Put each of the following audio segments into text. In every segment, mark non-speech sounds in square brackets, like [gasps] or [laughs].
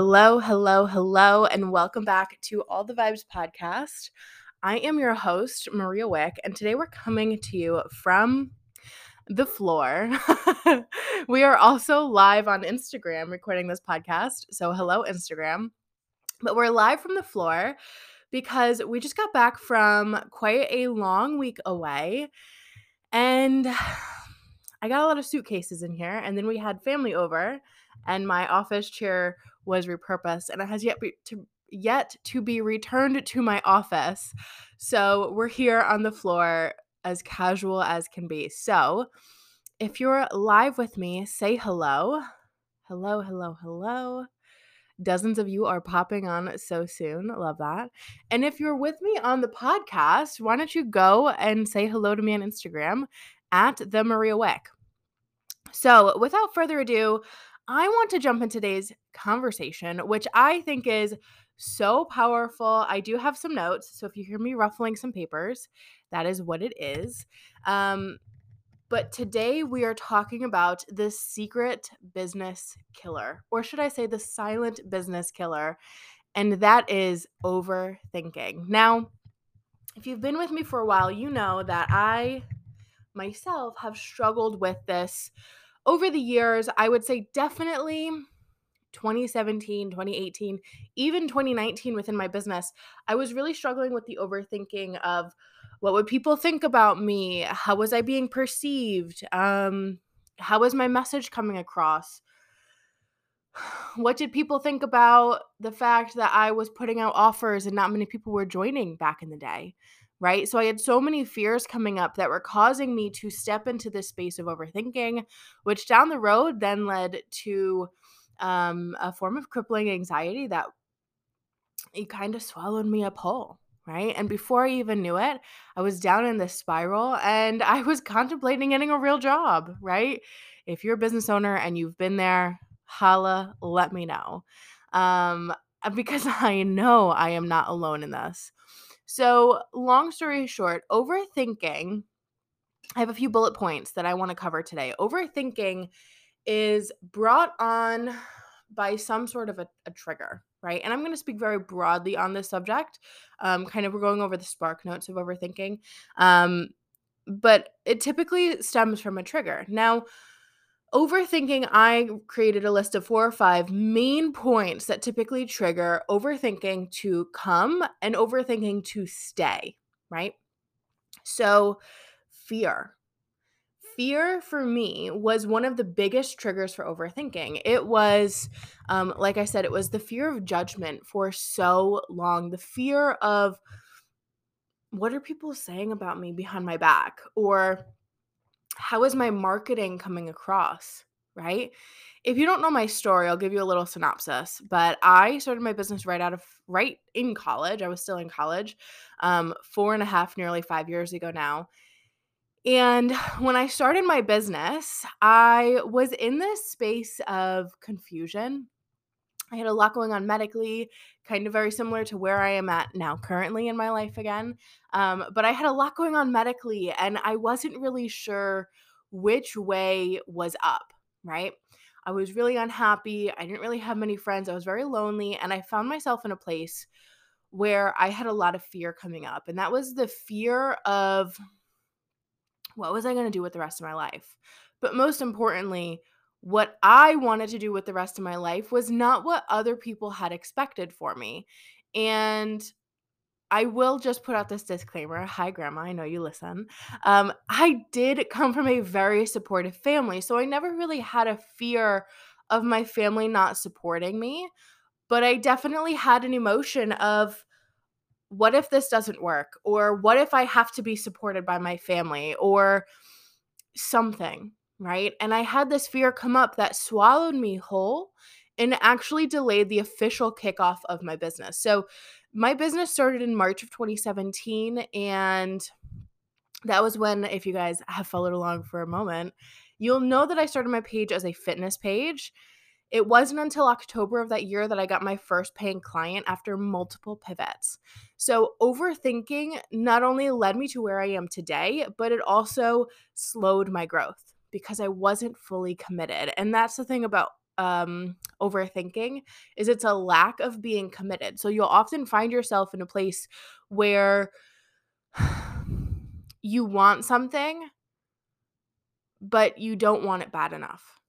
Hello, hello, hello, and welcome back to All the Vibes podcast. I am your host, Maria Wick, and today we're coming to you from the floor. [laughs] we are also live on Instagram recording this podcast. So, hello, Instagram. But we're live from the floor because we just got back from quite a long week away. And I got a lot of suitcases in here. And then we had family over, and my office chair was repurposed, and it has yet be, to yet to be returned to my office. So we're here on the floor as casual as can be. So if you're live with me, say hello. Hello, hello, hello. Dozens of you are popping on so soon. Love that. And if you're with me on the podcast, why don't you go and say hello to me on Instagram at the Maria Wick. So, without further ado, I want to jump in today's conversation, which I think is so powerful. I do have some notes. So, if you hear me ruffling some papers, that is what it is. Um, but today we are talking about the secret business killer, or should I say the silent business killer, and that is overthinking. Now, if you've been with me for a while, you know that I myself have struggled with this over the years. I would say definitely 2017, 2018, even 2019 within my business, I was really struggling with the overthinking of what would people think about me? How was I being perceived? Um, how was my message coming across? [sighs] What did people think about the fact that I was putting out offers and not many people were joining back in the day? Right. So I had so many fears coming up that were causing me to step into this space of overthinking, which down the road then led to um, a form of crippling anxiety that it kind of swallowed me up whole right? And before I even knew it, I was down in this spiral and I was [laughs] contemplating getting a real job, right? If you're a business owner and you've been there, holla, let me know. Um, [laughs] because I know I am not alone in this. So, long story short, overthinking, I have a few bullet points that I want to cover today. Overthinking is brought on by some sort of a, a trigger, right? And I'm going to speak very broadly on this subject. Um, kind of, we're going over the spark notes of overthinking. Um, but it typically stems from a trigger. Now, overthinking, I created a list of four or five main points that typically trigger overthinking to come and overthinking to stay, right? So, fear, fear for me was one of the biggest triggers for overthinking. It was, um, like I said, it was the fear of judgment for so long, the fear of what are people saying about me behind my back? Or how is my marketing coming across? Right? If you don't know my story, I'll give you a little synopsis. But I started my business right out of right in college. I was still in college, um, four and a half, nearly five years ago now and when I started my business, I was in this space of confusion. I had a lot going on medically, kind of very similar to where I am at now, currently in my life again. Um, but I had a lot going on medically, and I wasn't really sure which way was up, right? I was really unhappy. I didn't really have many friends. I was very lonely, and I found myself in a place where I had a lot of fear coming up. And that was the fear of what was I going to do with the rest of my life? But most importantly, what I wanted to do with the rest of my life was not what other people had expected for me. And I will just put out this disclaimer. Hi, Grandma. I know you listen. Um, I did come from a very supportive family. So I never really had a fear of my family not supporting me. But I definitely had an emotion of what if this doesn't work? Or what if I have to be supported by my family or something, right? And I had this fear come up that swallowed me whole and actually delayed the official kickoff of my business. So, my business started in March of 2017 and that was when if you guys have followed along for a moment, you'll know that I started my page as a fitness page it wasn't until October of that year that I got my first paying client after multiple pivots. So, overthinking not only led me to where I am today, but it also slowed my growth because I wasn't fully committed. And that's the thing about um, overthinking is it's a lack of being committed. So you'll often find yourself in a place where [sighs] you want something, but you don't want it bad enough.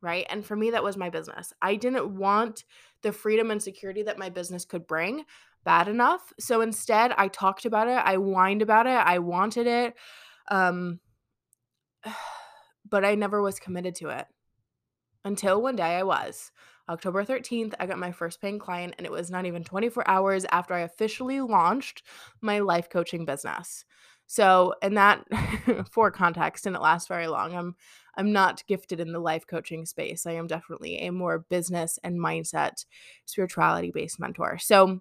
Right. And for me, that was my business. I didn't want the freedom and security that my business could bring bad enough. So instead, I talked about it. I whined about it. I wanted it. Um, [sighs] but I never was committed to it until one day I was. October 13th, I got my first paying client, and it was not even 24 hours after I officially launched my life coaching business. So, and that [laughs] for context didn't last very long. I'm I'm not gifted in the life coaching space. I am definitely a more business and mindset, spirituality based mentor. So,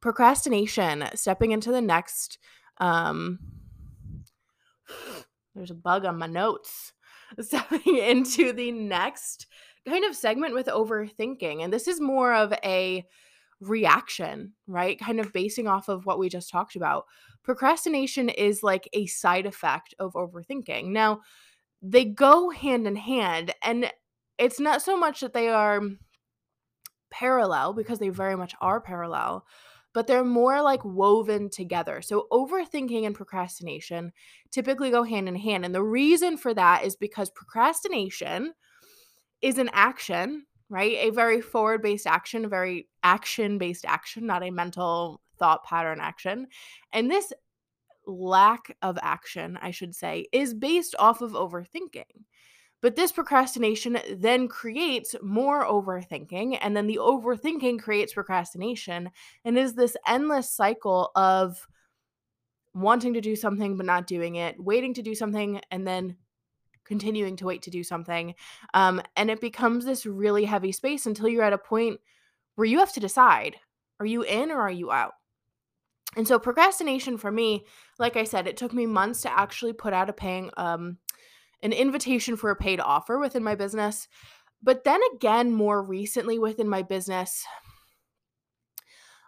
procrastination, stepping into the next um there's a bug on my notes. [laughs] Stepping into the next kind of segment with overthinking. And this is more of a reaction, right? Kind of basing off of what we just talked about. Procrastination is like a side effect of overthinking. Now, they go hand in hand, and it's not so much that they are parallel because they very much are parallel, but they're more like woven together. So, overthinking and procrastination typically go hand in hand. And the reason for that is because procrastination is an action, right? A very forward based action, a very action based action, not a mental thought pattern action. And this lack of action, I should say, is based off of overthinking. But this procrastination then creates more overthinking, and then the overthinking creates procrastination, and is this endless cycle of wanting to do something but not doing it, waiting to do something, and then continuing to wait to do something. Um, and it becomes this really heavy space until you're at a point where you have to decide are you in or are you out? And so procrastination for me, like I said, it took me months to actually put out a paying um an invitation for a paid offer within my business. But then again, more recently within my business,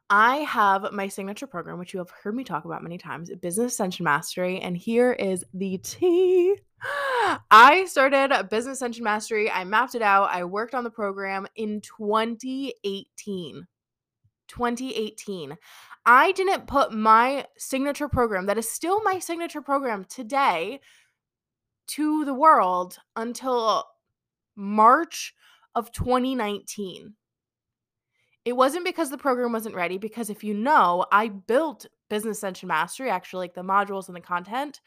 I have my signature program, which you have heard me talk about many times, Business Ascension Mastery. And here is the tea. [gasps] I started Business Ascension Mastery. I mapped it out. I worked on the program in 2018. 2018. I didn't put my signature program, that is still my signature program today, to the world until March of 2019. It wasn't because the program wasn't ready, because if you know, I built Business Ascension Mastery, actually, like the modules and the content,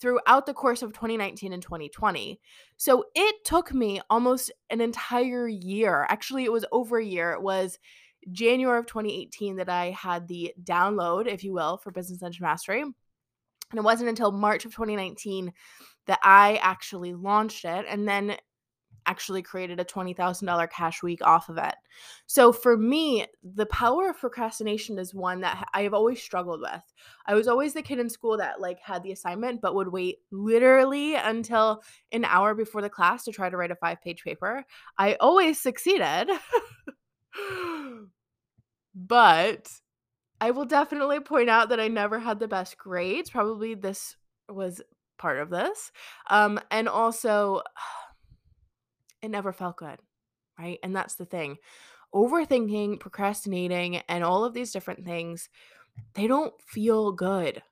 throughout the course of 2019 and 2020. So it took me almost an entire year. Actually, it was over a year. It was January of 2018 that I had the download, if you will, for Business Ascension Mastery. And it wasn't until March of 2019 that I actually launched it. And then actually created a $20,000 cash week off of it. So for me, the power of procrastination is one that I have always struggled with. I was always the kid in school that like had the assignment but would wait literally until an hour before the class to try to write a 5-page paper. I always succeeded. [laughs] but I will definitely point out that I never had the best grades. Probably this was part of this. Um and also [sighs] it never felt good, right? And that's the thing. Overthinking, procrastinating, and all of these different things, they don't feel good.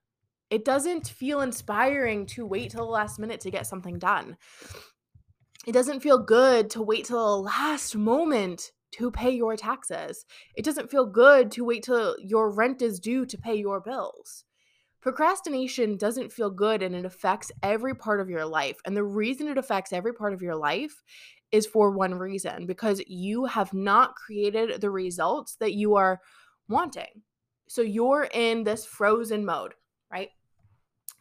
It doesn't feel inspiring to wait till the last minute to get something done. It doesn't feel good to wait till the last moment to pay your taxes. It doesn't feel good to wait till your rent is due to pay your bills. Procrastination doesn't feel good and it affects every part of your life. And the reason it affects every part of your life is for one reason because you have not created the results that you are wanting. So you're in this frozen mode, right?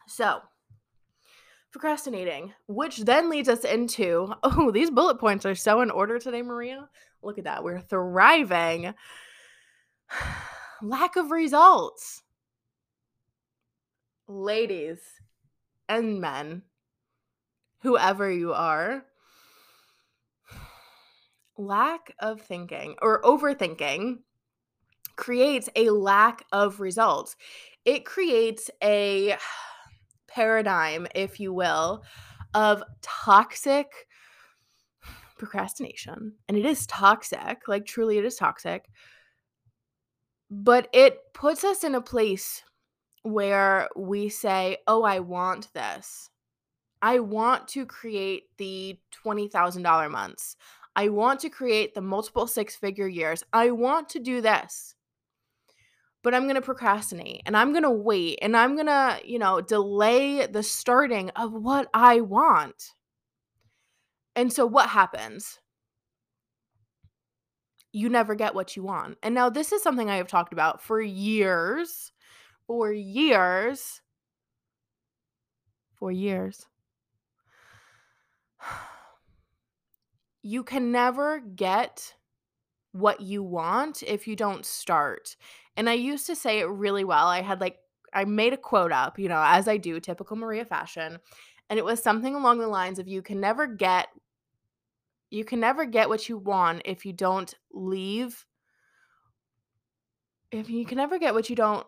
So, procrastinating, which then leads us into [laughs] oh, these bullet points are so in order today, Maria. Look at that. We're thriving. [sighs] Lack of results. Ladies and men, whoever you are, lack of thinking or overthinking creates a lack of results. It creates a paradigm, if you will, of toxic procrastination. And it is toxic, like truly, it is toxic. But it puts us in a place where we say, Oh, I want this. I want to create the $20,000 months. I want to create the multiple six figure years. I want to do this. But I'm going to procrastinate and I'm going to wait and I'm going to, you know, delay the starting of what I want. And so what happens? You never get what you want. And now this is something I have talked about for years. For years. For years. [sighs] You can never get what you want if you don't start. And I used to say it really well. I had like I made a quote up, you know, as I do, typical Maria fashion. And it was something along the lines of you can never get you can never get what you want if you don't leave if you can never get what you don't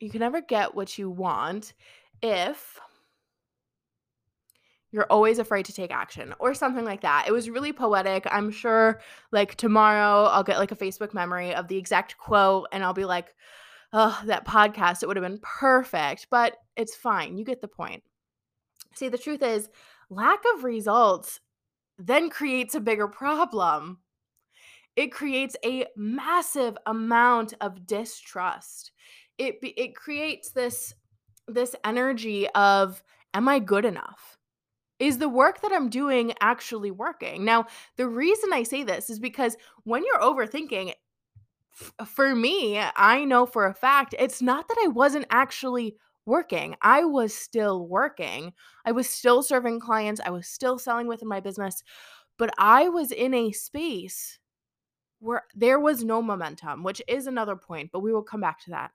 you can never get what you want if you're always afraid to take action or something like that. It was really poetic. I'm sure like tomorrow I'll get like a Facebook memory of the exact quote and I'll be like, oh, that podcast, it would have been perfect, but it's fine. You get the point. See, the truth is, lack of results then creates a bigger problem. It creates a massive amount of distrust. It it creates this this energy of am I good enough? is the work that I'm doing actually working? Now, the reason I say this is because when you're overthinking, f- uh, for me, I know for a fact it's not that I wasn't actually working. I was still working. I was still serving clients. I was still selling within my business. But I was in a space where there was no momentum, which is another point, but we will come back to that.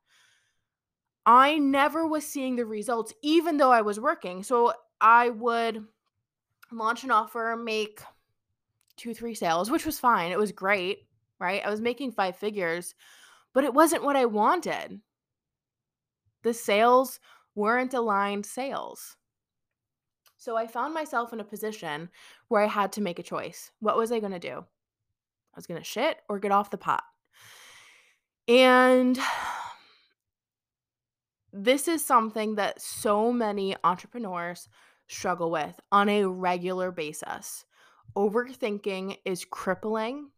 I never was seeing the results, even though I was working. So I would launch an offer, make two, three sales, which was fine. It was great, right? I was making five figures, but it wasn't what I wanted. The sales weren't aligned sales. So I found myself in a position where I had to make a choice. What was I going to do? I was going to shit or get off the pot. And this is something that so many entrepreneurs struggle with on a regular basis. Overthinking is crippling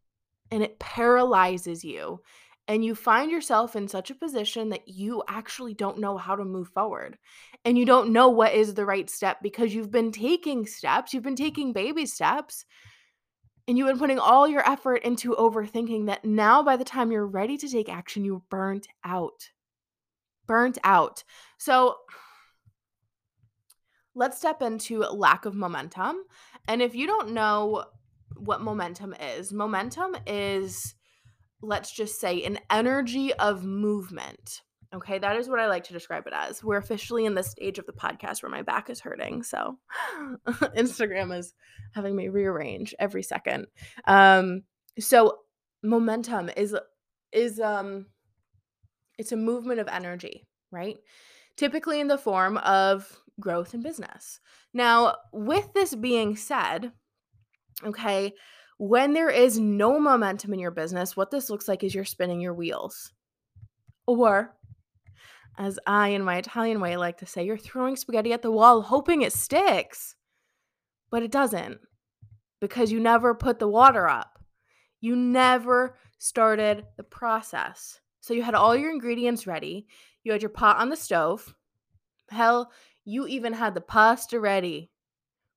and it paralyzes you. And you find yourself in such a position that you actually don't know how to move forward. And you don't know what is the right step because you've been taking steps, you've been taking baby steps, and you've been putting all your effort into overthinking that now by the time you're ready to take action, you're burnt out. Burnt out. So, let's step into lack of momentum. And if you don't know what momentum is, momentum is, let's just say, an energy of movement. Okay, that is what I like to describe it as. We're officially in the stage of the podcast where my back is hurting. So [laughs] Instagram is having me rearrange every second. Um, so momentum is is um it's a movement of energy, right? Typically in the form of growth in business. Now, with this being said, okay, when there is no momentum in your business, what this looks like is you're spinning your wheels. Or, as I, in my Italian way, like to say, you're throwing spaghetti at the wall hoping it sticks, but it doesn't because you never put the water up. You never started the process. So you had all your ingredients ready, you had your pot on the stove. Hell, you even had the pasta ready,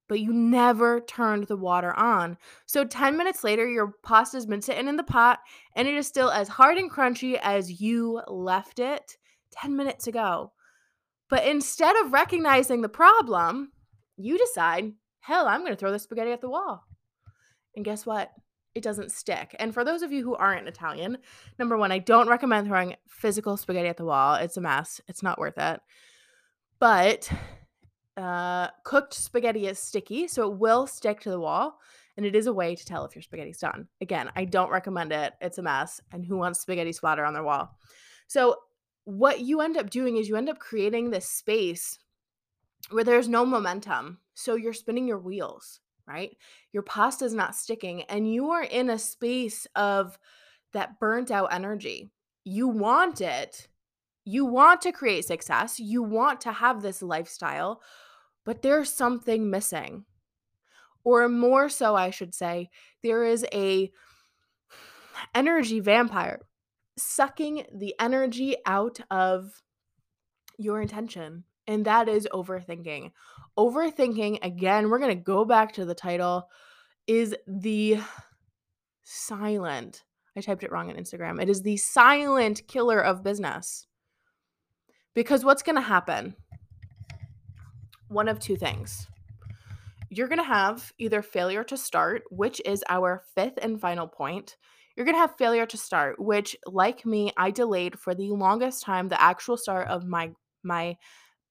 but you never turned the water on. So 10 minutes later, your pasta's been sitting in the pot and it is still as hard and crunchy as you left it 10 minutes ago. But instead of recognizing the problem, you decide, hell, I'm going to throw the spaghetti at the wall. And guess what? It doesn't stick. And for those of you who aren't Italian, number one, I don't recommend throwing physical spaghetti at the wall. It's a mess, it's not worth it. But uh, cooked spaghetti is sticky, so it will stick to the wall. And it is a way to tell if your spaghetti's done. Again, I don't recommend it. It's a mess. And who wants spaghetti splatter on their wall? So, what you end up doing is you end up creating this space where there's no momentum. So, you're spinning your wheels, right? Your pasta is not sticking, and you are in a space of that burnt out energy. You want it. You want to create success. You want to have this lifestyle, but there's something missing. Or more so, I should say, there is a energy vampire sucking the energy out of your intention. And that is overthinking. Overthinking, again, we're going to go back to the title, is the silent. I typed it wrong on Instagram. It is the silent killer of business. Because what's going to happen? One of two things. You're going to have either failure to start, which is our fifth and final point. You're going to have failure to start, which like me, I delayed for the longest time the actual start of my my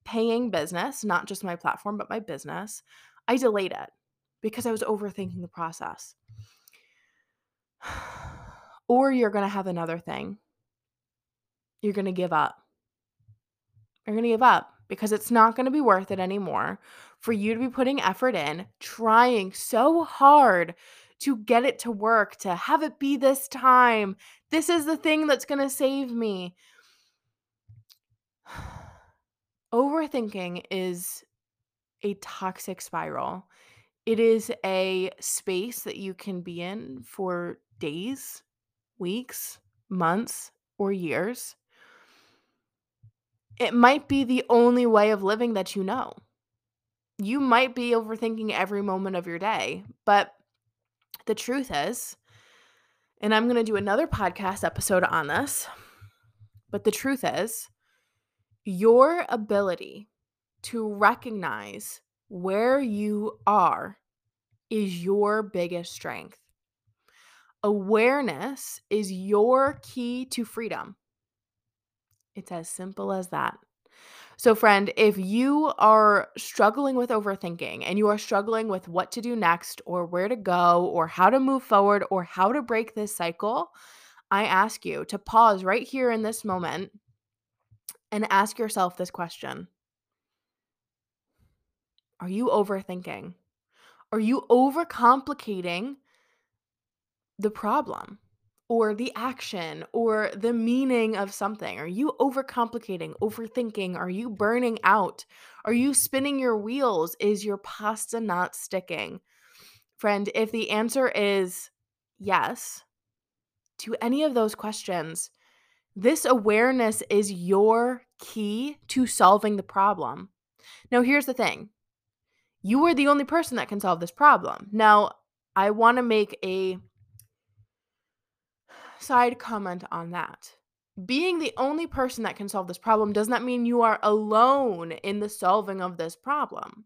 paying business, not just my platform, but my business. I delayed it because I was overthinking mm-hmm. the process. [sighs] or you're going to have another thing. You're going to give up. You're going to give up because it's not going to be worth it anymore for you to be putting effort in, trying so hard to get it to work, to have it be this time. This is the thing that's going to save me. [sighs] Overthinking is a toxic spiral. It is a space that you can be in for days, weeks, months, or years. It might be the only way of living that you know. You might be overthinking every moment of your day, but the truth is, and I'm going to do another podcast episode on this, but the truth is, your ability to recognize where you are is your biggest strength. Awareness is your key to freedom. It's as simple as that. So, friend, if you are struggling with overthinking and you are struggling with what to do next, or where to go, or how to move forward, or how to break this cycle, I ask you to pause right here in this moment and ask yourself this question Are you overthinking? Are you overcomplicating the problem? or the action or the meaning of something? Are you overcomplicating, overthinking? Are you burning out? Are you spinning your wheels? Is your pasta not sticking? Friend, if the answer is yes to any of those questions, this awareness is your key to solving the problem. Now, here's the thing you are the only person that can solve this problem. Now, I want to make a side comment on that. Being the only person that can solve this problem does not mean you are alone in the solving of this problem.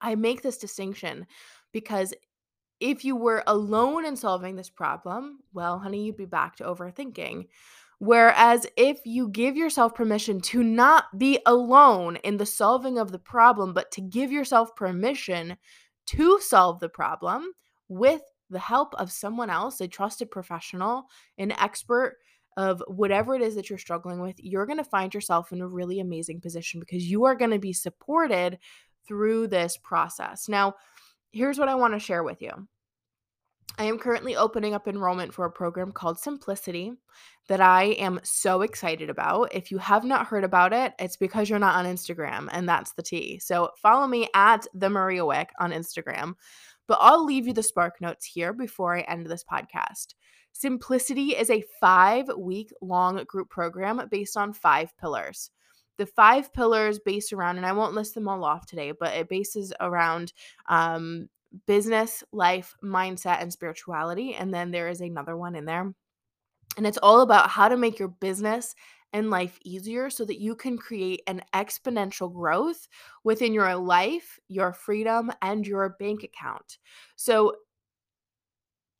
I make this distinction because if you were alone in solving this problem, well, honey, you'd be back to overthinking. Whereas if you give yourself permission to not be alone in the solving of the problem, but to give yourself permission to solve the problem with the help of someone else, a trusted professional, an expert of whatever it is that you're struggling with, you're going to find yourself in a really amazing position because you are going to be supported through this process. Now, here's what I want to share with you. I am currently opening up enrollment for a program called Simplicity that I am so excited about. If you have not heard about it, it's because you're not on Instagram, and that's the tea. So follow me at the Maria Wick on Instagram. But I'll leave you the spark notes here before I end this podcast. Simplicity is a five week long group program based on five pillars. The five pillars based around, and I won't list them all off today, but it bases around um, business, life, mindset, and spirituality. And then there is another one in there. And it's all about how to make your business and life easier so that you can create an exponential growth within your life, your freedom, and your bank account. So,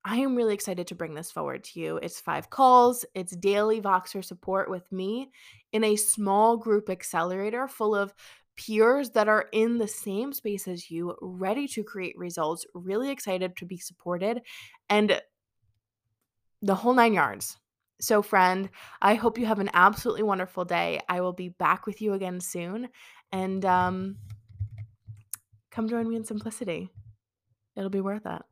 I am really excited to bring this forward to you. It's five calls, it's daily Voxer support with me in a small group accelerator full of peers that are in the same space as you, ready to create results, really excited to be supported, and the whole nine yards. So, friend, I hope you have an absolutely wonderful day. I will be back with you again soon. And um, come join me in simplicity. It'll be worth it.